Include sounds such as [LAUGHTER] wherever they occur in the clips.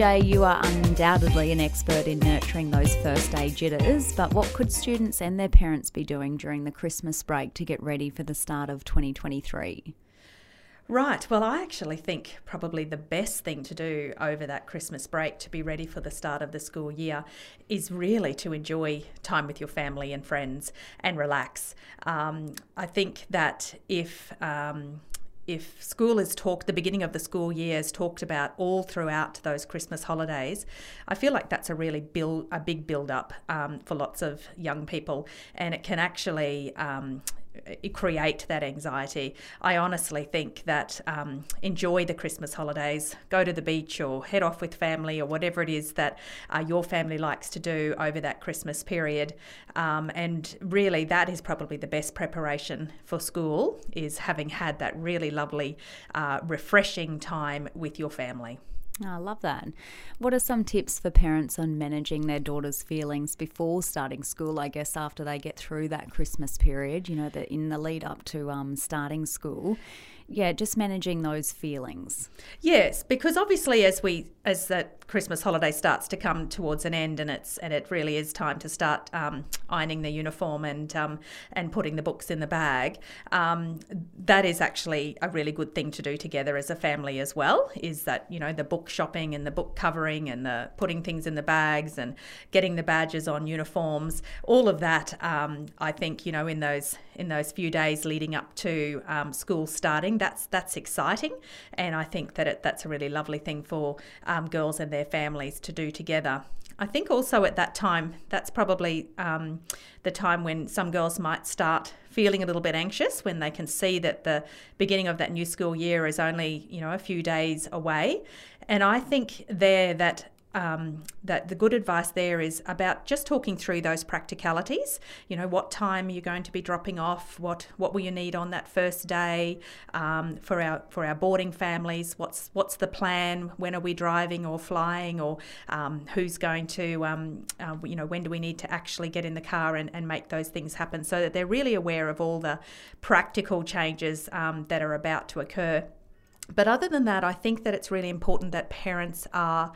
Jay, you are undoubtedly an expert in nurturing those first day jitters, but what could students and their parents be doing during the Christmas break to get ready for the start of 2023? Right. Well, I actually think probably the best thing to do over that Christmas break to be ready for the start of the school year is really to enjoy time with your family and friends and relax. Um, I think that if um, if school is talked, the beginning of the school year is talked about all throughout those Christmas holidays, I feel like that's a really build, a big build up um, for lots of young people, and it can actually um, create that anxiety. I honestly think that um, enjoy the Christmas holidays, go to the beach or head off with family or whatever it is that uh, your family likes to do over that Christmas period. Um, and really, that is probably the best preparation for school is having had that really lovely, uh, refreshing time with your family. I love that. What are some tips for parents on managing their daughter's feelings before starting school? I guess after they get through that Christmas period, you know, that in the lead up to um, starting school, yeah, just managing those feelings. Yes, because obviously as we as that Christmas holiday starts to come towards an end, and it's and it really is time to start um, ironing the uniform and um, and putting the books in the bag. Um, that is actually a really good thing to do together as a family as well. Is that you know the book shopping and the book covering and the putting things in the bags and getting the badges on uniforms, all of that. Um, I think you know in those in those few days leading up to um, school starting that's that's exciting, and I think that it, that's a really lovely thing for um, girls and their families to do together. I think also at that time, that's probably um, the time when some girls might start feeling a little bit anxious when they can see that the beginning of that new school year is only you know a few days away. And I think there that um, that the good advice there is about just talking through those practicalities. You know, what time you're going to be dropping off, what what will you need on that first day um, for our for our boarding families. What's what's the plan? When are we driving or flying, or um, who's going to um, uh, you know when do we need to actually get in the car and, and make those things happen, so that they're really aware of all the practical changes um, that are about to occur. But other than that, I think that it's really important that parents are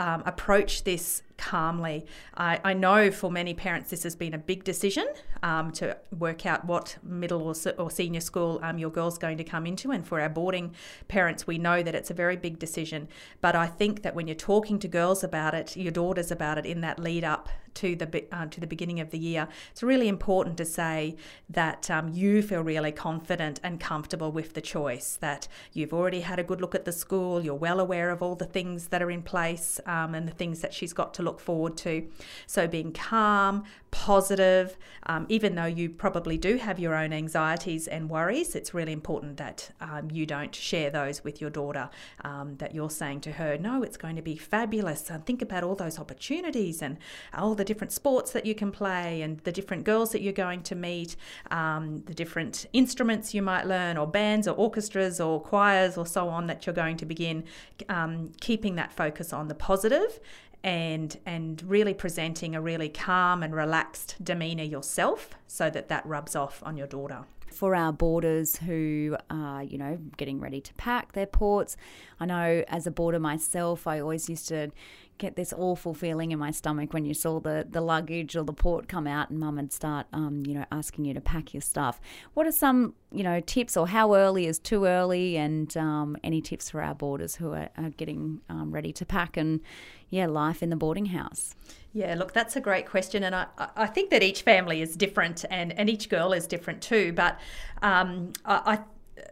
um, approach this calmly. I, I, know for many parents this has been a big decision um, to work out what middle or, or senior school um, your girl's going to come into. And for our boarding parents, we know that it's a very big decision. But I think that when you're talking to girls about it, your daughters about it in that lead up to the uh, to the beginning of the year, it's really important to say that um, you feel really confident and comfortable with the choice. That you've already had a good look at the school, you're well aware of all the things that are in place um, and the things that she's got to look forward to. So, being calm, positive, um, even though you probably do have your own anxieties and worries, it's really important that um, you don't share those with your daughter. Um, that you're saying to her, no, it's going to be fabulous. And think about all those opportunities and all the different sports that you can play and the different girls that you're going to meet, um, the different instruments you might learn, or bands or orchestras or choirs or so on that you're going to begin. Um, keeping that focus on the positive and and really presenting a really calm and relaxed demeanor yourself so that that rubs off on your daughter for our boarders who are, you know, getting ready to pack their ports. I know as a boarder myself, I always used to get this awful feeling in my stomach when you saw the, the luggage or the port come out and mum would start, um, you know, asking you to pack your stuff. What are some, you know, tips or how early is too early and um, any tips for our boarders who are, are getting um, ready to pack and, yeah, life in the boarding house? Yeah, look, that's a great question. And I, I think that each family is different and, and each girl is different too. But um, I, I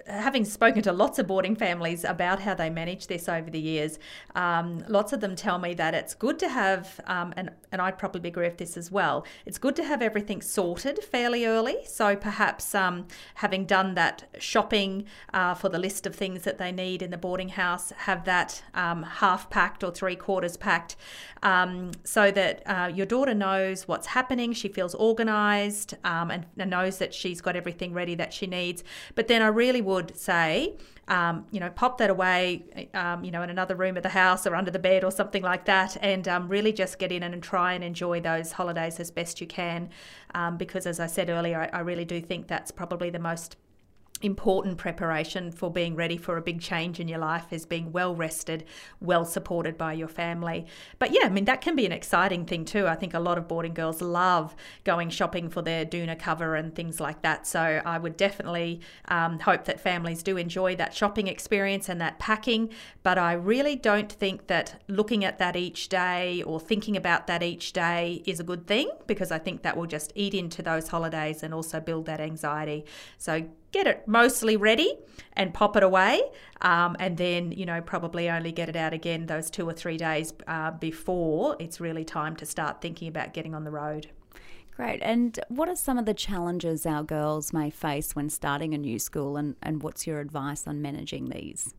having spoken to lots of boarding families about how they manage this over the years, um, lots of them tell me that it's good to have, um, and, and I'd probably agree with this as well, it's good to have everything sorted fairly early. So perhaps um, having done that shopping uh, for the list of things that they need in the boarding house, have that um, half packed or three quarters packed um, so that uh, your daughter knows what's happening, she feels organised um, and, and knows that she's got everything ready that she needs. But then I really would would say, um, you know, pop that away, um, you know, in another room of the house or under the bed or something like that, and um, really just get in and try and enjoy those holidays as best you can. Um, because, as I said earlier, I, I really do think that's probably the most important preparation for being ready for a big change in your life is being well rested, well supported by your family. But yeah, I mean, that can be an exciting thing too. I think a lot of boarding girls love going shopping for their doona cover and things like that. So I would definitely um, hope that families do enjoy that shopping experience and that packing. But I really don't think that looking at that each day or thinking about that each day is a good thing because I think that will just eat into those holidays and also build that anxiety. So get it mostly ready and pop it away um, and then you know probably only get it out again those two or three days uh, before it's really time to start thinking about getting on the road Great. And what are some of the challenges our girls may face when starting a new school, and, and what's your advice on managing these?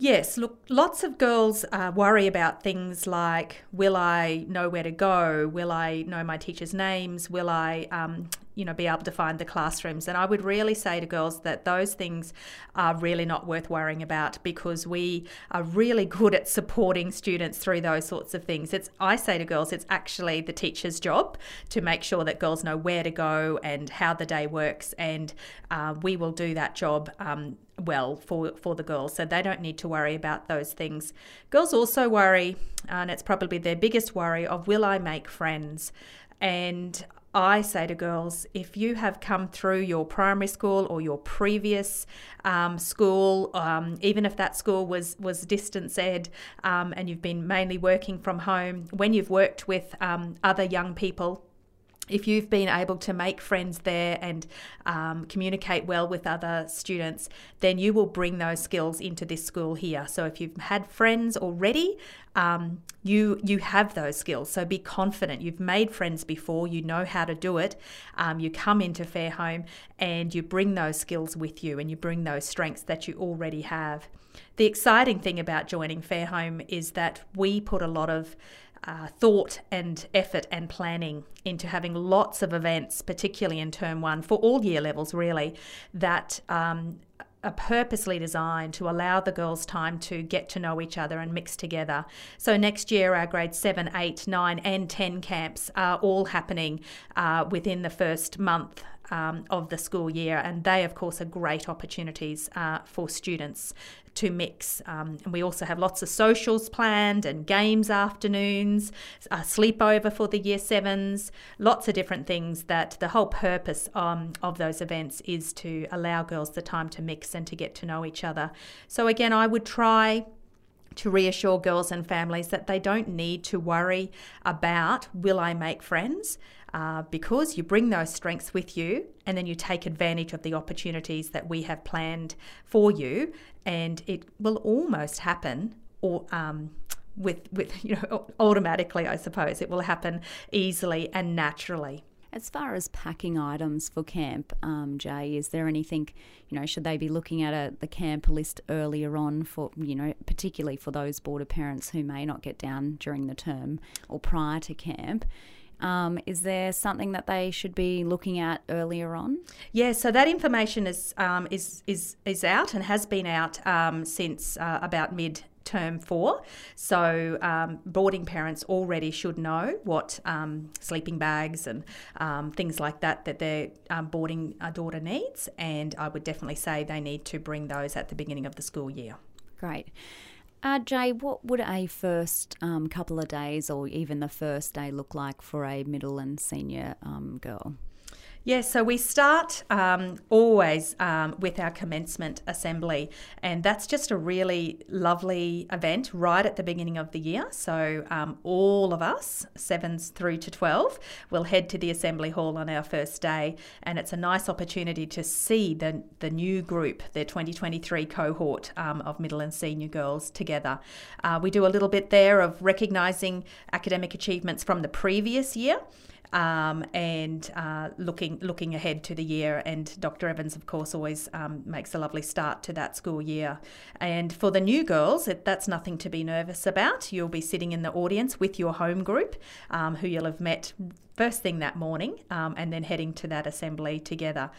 Yes, look, lots of girls uh, worry about things like will I know where to go? Will I know my teachers' names? Will I, um, you know, be able to find the classrooms? And I would really say to girls that those things are really not worth worrying about because we are really good at supporting students through those sorts of things. It's I say to girls, it's actually the teacher's job to make sure that girls know where to go and how the day works, and uh, we will do that job. Um, well for, for the girls, so they don't need to worry about those things. Girls also worry, and it's probably their biggest worry, of will I make friends? And I say to girls, if you have come through your primary school or your previous um, school, um, even if that school was was distance ed, um, and you've been mainly working from home, when you've worked with um, other young people if you've been able to make friends there and um, communicate well with other students, then you will bring those skills into this school here. So if you've had friends already, um, you you have those skills. So be confident. You've made friends before. You know how to do it. Um, you come into Fairholme and you bring those skills with you, and you bring those strengths that you already have. The exciting thing about joining Fairholme is that we put a lot of uh, thought and effort and planning into having lots of events, particularly in term one, for all year levels, really, that um, are purposely designed to allow the girls time to get to know each other and mix together. So next year, our grade 7, 8, 9, and 10 camps are all happening uh, within the first month um, of the school year, and they, of course, are great opportunities uh, for students to mix. Um, and we also have lots of socials planned and games afternoons, a sleepover for the year sevens, lots of different things that the whole purpose um, of those events is to allow girls the time to mix and to get to know each other. So, again, I would try to reassure girls and families that they don't need to worry about will I make friends uh, because you bring those strengths with you and then you take advantage of the opportunities that we have planned for you and it will almost happen or um, with with [LAUGHS] you know automatically I suppose it will happen easily and naturally. As far as packing items for camp, um, Jay, is there anything, you know, should they be looking at a, the camp list earlier on for, you know, particularly for those boarder parents who may not get down during the term or prior to camp? Um, is there something that they should be looking at earlier on? Yeah, so that information is um, is is is out and has been out um, since uh, about mid term four. So um, boarding parents already should know what um, sleeping bags and um, things like that that their um, boarding uh, daughter needs, and I would definitely say they need to bring those at the beginning of the school year. Great. Uh, Jay, what would a first um, couple of days or even the first day look like for a middle and senior um, girl? Yes, yeah, so we start um, always um, with our commencement assembly, and that's just a really lovely event right at the beginning of the year. So, um, all of us, sevens through to 12, will head to the assembly hall on our first day, and it's a nice opportunity to see the, the new group, the 2023 cohort um, of middle and senior girls together. Uh, we do a little bit there of recognising academic achievements from the previous year um, and uh, looking looking ahead to the year. And Dr. Evans, of course, always um, makes a lovely start to that school year. And for the new girls, it, that's nothing to be nervous about. You'll be sitting in the audience with your home group, um, who you'll have met first thing that morning, um, and then heading to that assembly together.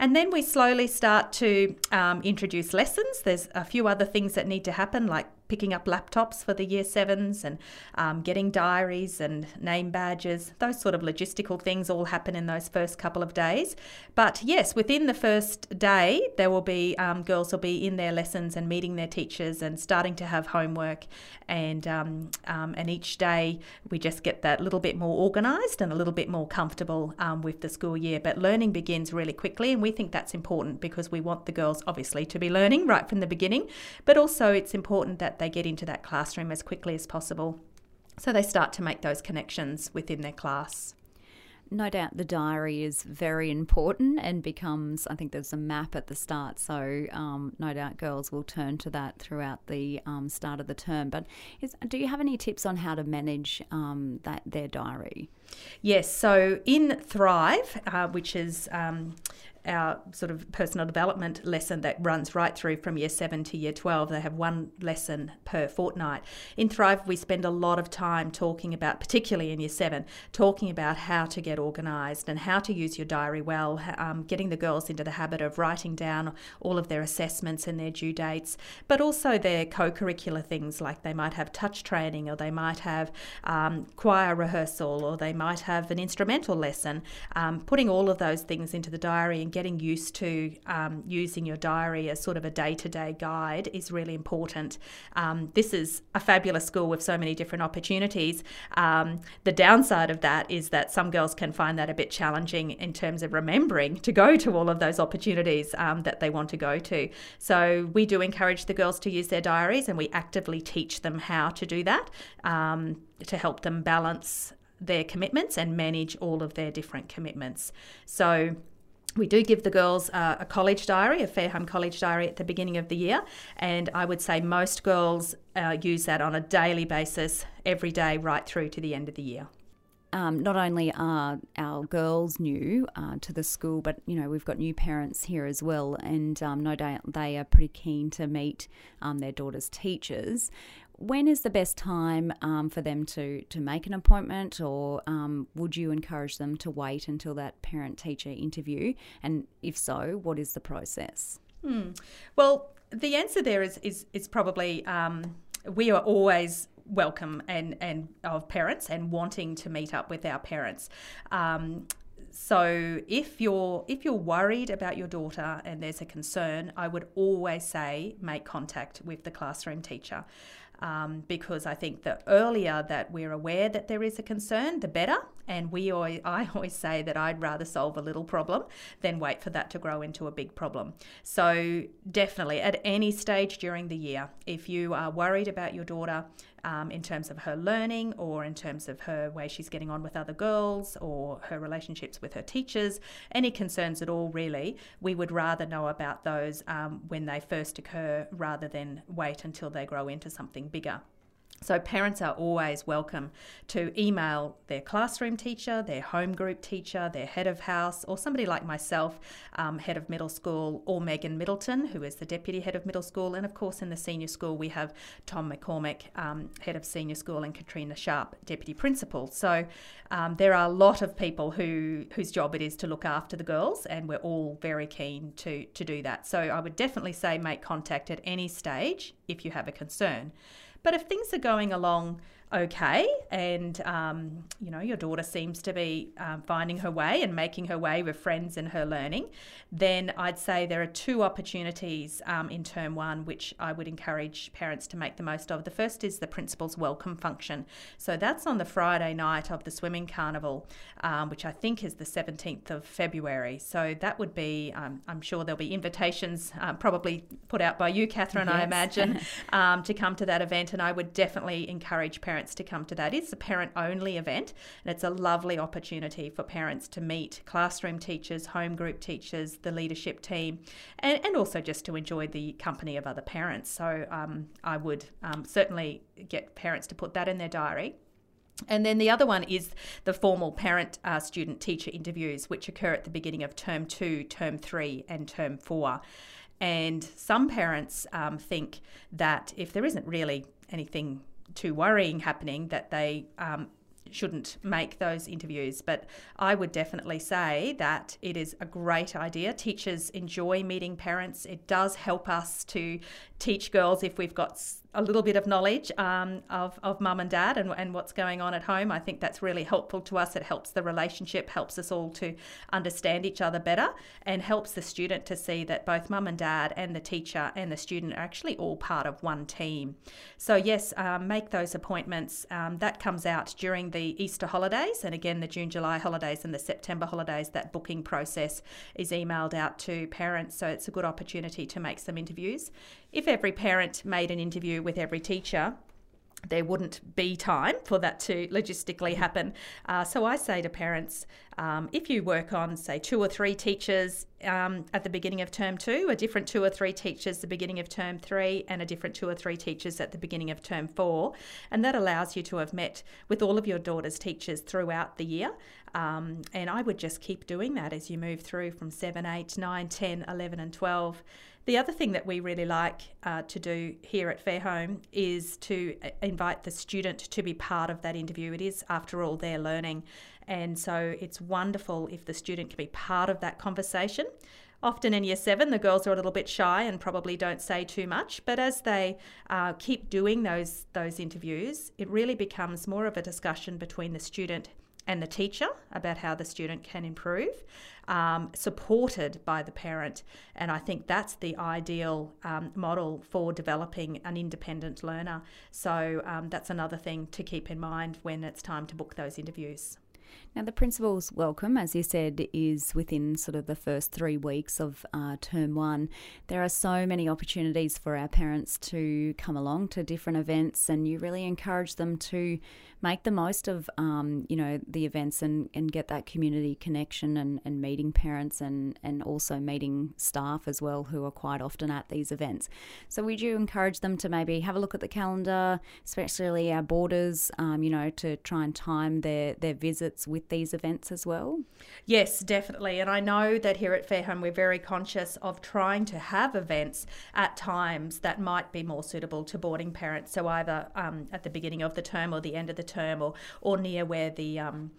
And then we slowly start to um, introduce lessons. There's a few other things that need to happen, like picking up laptops for the year sevens and um, getting diaries and name badges. Those sort of logistical things all happen in those first couple of days. But yes, within the first day, there will be um, girls will be in their lessons and meeting their teachers and starting to have homework. And um, um and each day we just get that little bit more organised and a little bit more comfortable um, with the school year. But learning begins really quickly, and we think that's important because we want the girls obviously to be learning right from the beginning, but also it's important that they get into that classroom as quickly as possible. So they start to make those connections within their class. No doubt the diary is very important and becomes, I think there's a map at the start, so um, no doubt girls will turn to that throughout the um, start of the term. But is, do you have any tips on how to manage um, that their diary? Yes, so in Thrive, uh, which is um, our sort of personal development lesson that runs right through from year 7 to year 12. They have one lesson per fortnight. In Thrive, we spend a lot of time talking about, particularly in year 7, talking about how to get organised and how to use your diary well, um, getting the girls into the habit of writing down all of their assessments and their due dates, but also their co curricular things like they might have touch training or they might have um, choir rehearsal or they might have an instrumental lesson. Um, putting all of those things into the diary and getting used to um, using your diary as sort of a day to day guide is really important. Um, this is a fabulous school with so many different opportunities. Um, the downside of that is that some girls can find that a bit challenging in terms of remembering to go to all of those opportunities um, that they want to go to. So we do encourage the girls to use their diaries and we actively teach them how to do that um, to help them balance their commitments and manage all of their different commitments. So we do give the girls uh, a college diary, a Fairholme College diary at the beginning of the year, and I would say most girls uh, use that on a daily basis, every day, right through to the end of the year. Um, not only are our girls new uh, to the school, but you know we've got new parents here as well, and um, no doubt they are pretty keen to meet um, their daughter's teachers when is the best time um, for them to, to make an appointment, or um, would you encourage them to wait until that parent teacher interview? And if so, what is the process? Hmm. Well, the answer there is is, is probably um, we are always welcome and and of parents and wanting to meet up with our parents. Um, so if you're if you're worried about your daughter and there's a concern, I would always say make contact with the classroom teacher um, because I think the earlier that we're aware that there is a concern, the better. And we always, [LAUGHS] I always say that I'd rather solve a little problem than wait for that to grow into a big problem. So definitely, at any stage during the year, if you are worried about your daughter, um, in terms of her learning or in terms of her way she's getting on with other girls or her relationships with her teachers, any concerns at all, really, we would rather know about those um, when they first occur rather than wait until they grow into something bigger. So, parents are always welcome to email their classroom teacher, their home group teacher, their head of house, or somebody like myself, um, head of middle school, or Megan Middleton, who is the deputy head of middle school. And of course, in the senior school, we have Tom McCormick, um, head of senior school, and Katrina Sharp, deputy principal. So, um, there are a lot of people who whose job it is to look after the girls, and we're all very keen to, to do that. So, I would definitely say make contact at any stage if you have a concern. But if things are going along okay. And um, you know your daughter seems to be um, finding her way and making her way with friends and her learning then i'd say there are two opportunities um, in term one which i would encourage parents to make the most of. The first is the principal's welcome function. So that's on the friday night of the swimming carnival um, which i think is the 17th of february. So that would be um, i'm sure there'll be invitations uh, probably put out by you catherine yes. i imagine [LAUGHS] to come to that event. And i would definitely encourage parents parents to come to that. It's a parent only event and it's a lovely opportunity for parents to meet classroom teachers, home group teachers, the leadership team, and, and also just to enjoy the company of other parents. So um, I would um, certainly get parents to put that in their diary. And then the other one is the formal parent uh, student teacher interviews, which occur at the beginning of term two, term three, and term four. And some parents um, think that if there isn't really anything too worrying happening that they um, shouldn't make those interviews. But I would definitely say that it is a great idea. Teachers enjoy meeting parents. It does help us to teach girls if we've got a little bit of knowledge um, of, of mum and dad and, and what's going on at home. I think that's really helpful to us. It helps the relationship, helps us all to understand each other better, and helps the student to see that both mum and dad and the teacher and the student are actually all part of one team. So, yes, um, make those appointments. Um, that comes out during the Easter holidays, and again, the June, July holidays and the September holidays. That booking process is emailed out to parents, so it's a good opportunity to make some interviews. If every parent made an interview with every teacher, there wouldn't be time for that to logistically happen. Uh, so I say to parents, um, if you work on, say, two or three teachers um, at the beginning of term two, a different two or three teachers at the beginning of term three, and a different two or three teachers at the beginning of term four, and that allows you to have met with all of your daughter's teachers throughout the year. Um, and I would just keep doing that as you move through from 7, 8, 9, 10, 11, and 12. The other thing that we really like uh, to do here at Fairholme is to uh, invite the student to be part of that interview. It is, after all, their learning. And so it's wonderful if the student can be part of that conversation. Often in year seven, the girls are a little bit shy and probably don't say too much. But as they uh, keep doing those those interviews, it really becomes more of a discussion between the student and the teacher about how the student can improve, um, supported by the parent. And I think that's the ideal um, model for developing an independent learner. So um, that's another thing to keep in mind when it's time to book those interviews. Now, the principal's welcome, as you said, is within sort of the first three weeks of uh, term one. There are so many opportunities for our parents to come along to different events, and you really encourage them to make the most of um, you know the events and, and get that community connection and, and meeting parents and, and also meeting staff as well who are quite often at these events. So would you encourage them to maybe have a look at the calendar, especially our boarders, um, you know, to try and time their, their visits with these events as well? Yes, definitely. And I know that here at Fairholme we're very conscious of trying to have events at times that might be more suitable to boarding parents. So either um, at the beginning of the term or the end of the term or, or near where the um,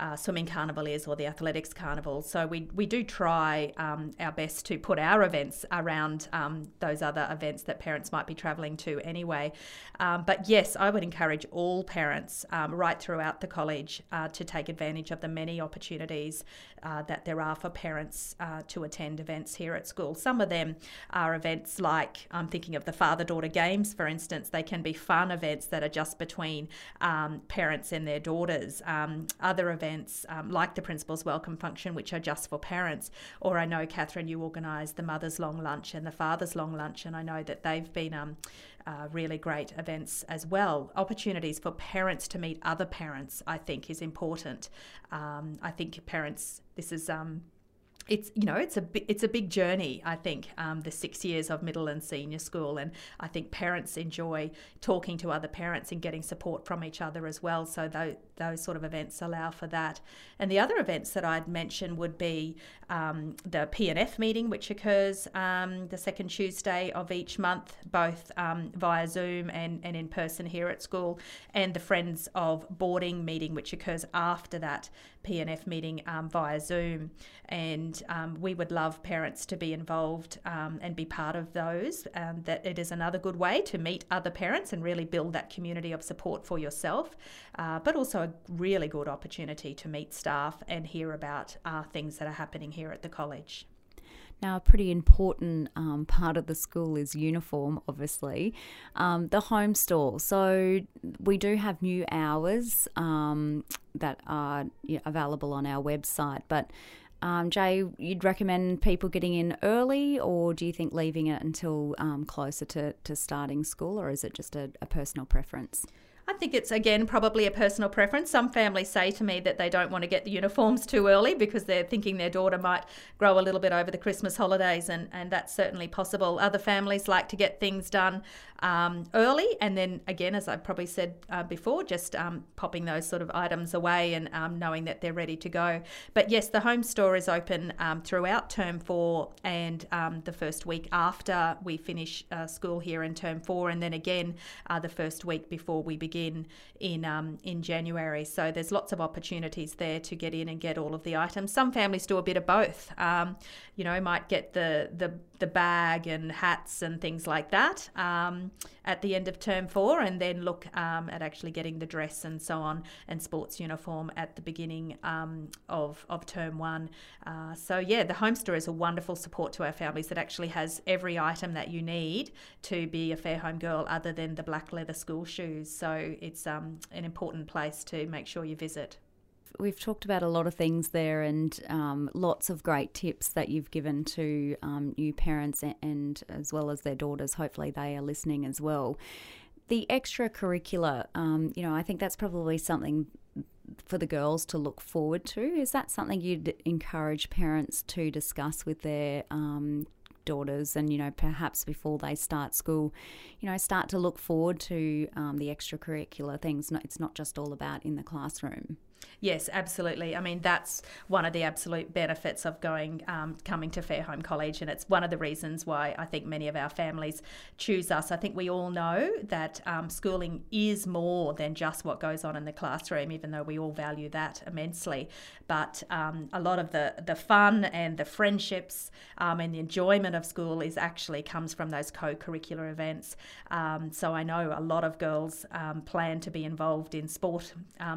uh, swimming carnival is or the athletics carnival. So we, we do try um, our best to put our events around um, those other events that parents might be travelling to anyway. Um, but yes, I would encourage all parents um, right throughout the college uh, to take advantage of the many opportunities uh, that there are for parents uh, to attend events here at school. Some of them are events like I'm thinking of the father daughter games, for instance. They can be fun events that are just between um, parents and their daughters. Um, other events um, like the Principal's Welcome Function, which are just for parents. Or I know, Catherine, you organise the Mother's Long Lunch and the Father's Long Lunch, and I know that they've been um, uh, really great events as well. Opportunities for parents to meet other parents, I think, is important. Um, I think parents, this is. Um, it's you know it's a it's a big journey I think um, the six years of middle and senior school. And I think parents enjoy talking to other parents and getting support from each other as well. So those, those sort of events allow for that. And the other events that I'd mention would be um, the PNF meeting which occurs um, the second Tuesday of each month both um, via Zoom and, and in person here at school. And the Friends of Boarding meeting which occurs after that PNF meeting um, via Zoom. And um, we would love parents to be involved um, and be part of those. Um, that it is another good way to meet other parents and really build that community of support for yourself, uh, but also a really good opportunity to meet staff and hear about uh, things that are happening here at the college. Now, a pretty important um, part of the school is uniform, obviously. Um, the home store. So, we do have new hours um, that are you know, available on our website, but um, Jay, you'd recommend people getting in early, or do you think leaving it until um, closer to, to starting school, or is it just a, a personal preference? I think it's again probably a personal preference. Some families say to me that they don't want to get the uniforms too early because they're thinking their daughter might grow a little bit over the Christmas holidays, and, and that's certainly possible. Other families like to get things done um, early, and then again, as I probably said uh, before, just um, popping those sort of items away and um, knowing that they're ready to go. But yes, the home store is open um, throughout term four and um, the first week after we finish uh, school here in term four, and then again uh, the first week before we begin begin in um, in January. So there's lots of opportunities there to get in and get all of the items. Some families do a bit of both. Um, you know, might get the the the bag and hats and things like that um, at the end of term four, and then look um, at actually getting the dress and so on and sports uniform at the beginning um, of of term one. Uh, so yeah, the home store is a wonderful support to our families that actually has every item that you need to be a Fairholme girl, other than the black leather school shoes. So it's um, an important place to make sure you visit we've talked about a lot of things there and um, lots of great tips that you've given to um, new parents and, and, as well as their daughters. Hopefully, they are listening as well. The extracurricular, um, you know, I think that's probably something for the girls to look forward to. Is that something you'd encourage parents to discuss with their um, daughters and you know perhaps before they start school you know start to look forward to um, the extracurricular things. It's not just all about in the classroom Yes, absolutely. I mean, that's one of the absolute benefits of going um, coming to Fairholme College, and it's one of the reasons why I think many of our families choose us. I think we all know that um, schooling is more than just what goes on in the classroom, even though we all value that immensely. But um, a lot of the the fun and the friendships um, and the enjoyment of school is actually comes from those co-curricular events. Um, so I know a lot of girls um, plan to be involved in sport,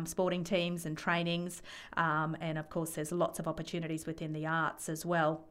sporting teams and trainings. Um, and of course, there's lots of opportunities within the arts as well.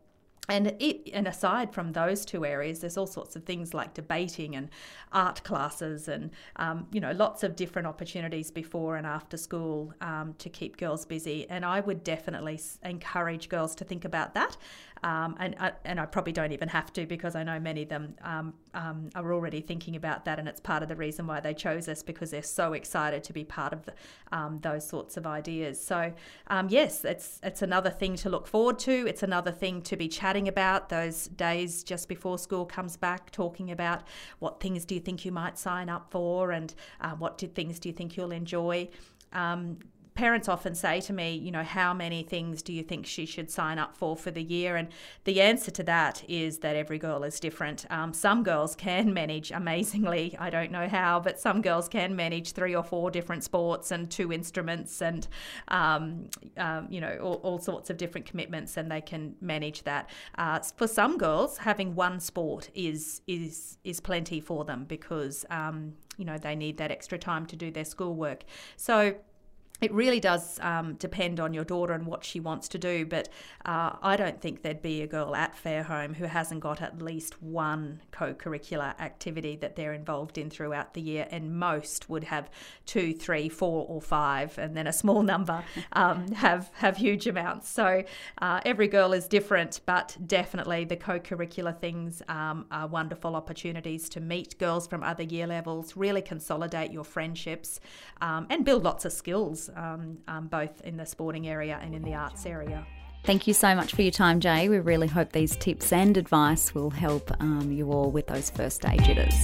And it, and aside from those two areas, there's all sorts of things like debating and art classes, and um, you know, lots of different opportunities before and after school um, to keep girls busy. And I would definitely encourage girls to think about that. Um, and uh, and I probably don't even have to because I know many of them um, um, are already thinking about that, and it's part of the reason why they chose us because they're so excited to be part of the, um, those sorts of ideas. So um, yes, it's it's another thing to look forward to. It's another thing to be chatting about those days just before school comes back, talking about what things do you think you might sign up for, and uh, what do, things do you think you'll enjoy. Um, parents often say to me, you know, how many things do you think she should sign up for for the year? And the answer to that is that every girl is different. Um, some girls can [LAUGHS] manage amazingly, I don't know how, but some girls can manage three or four different sports and two instruments and, um, um, you know, all, all, sorts of different commitments, and they can manage that. Uh, for some girls, having one sport is is is plenty for them because um, you know they need that extra time to do their schoolwork. So it really does um, depend on your daughter and what she wants to do, but uh, I don't think there'd be a girl at Fairholme who hasn't got at least one co curricular activity that they're involved in throughout the year, and most would have two, three, four, or five, and then a small [LAUGHS] number um, have, have huge amounts. So uh, every girl is different, but definitely the co curricular things um, are wonderful opportunities to meet girls from other year levels, really consolidate your friendships, um, and build lots of skills um, um, both in the sporting area and in the arts area. Thank you so much for your time, Jay. We really hope these tips and advice will help um, you all with those first day jitters.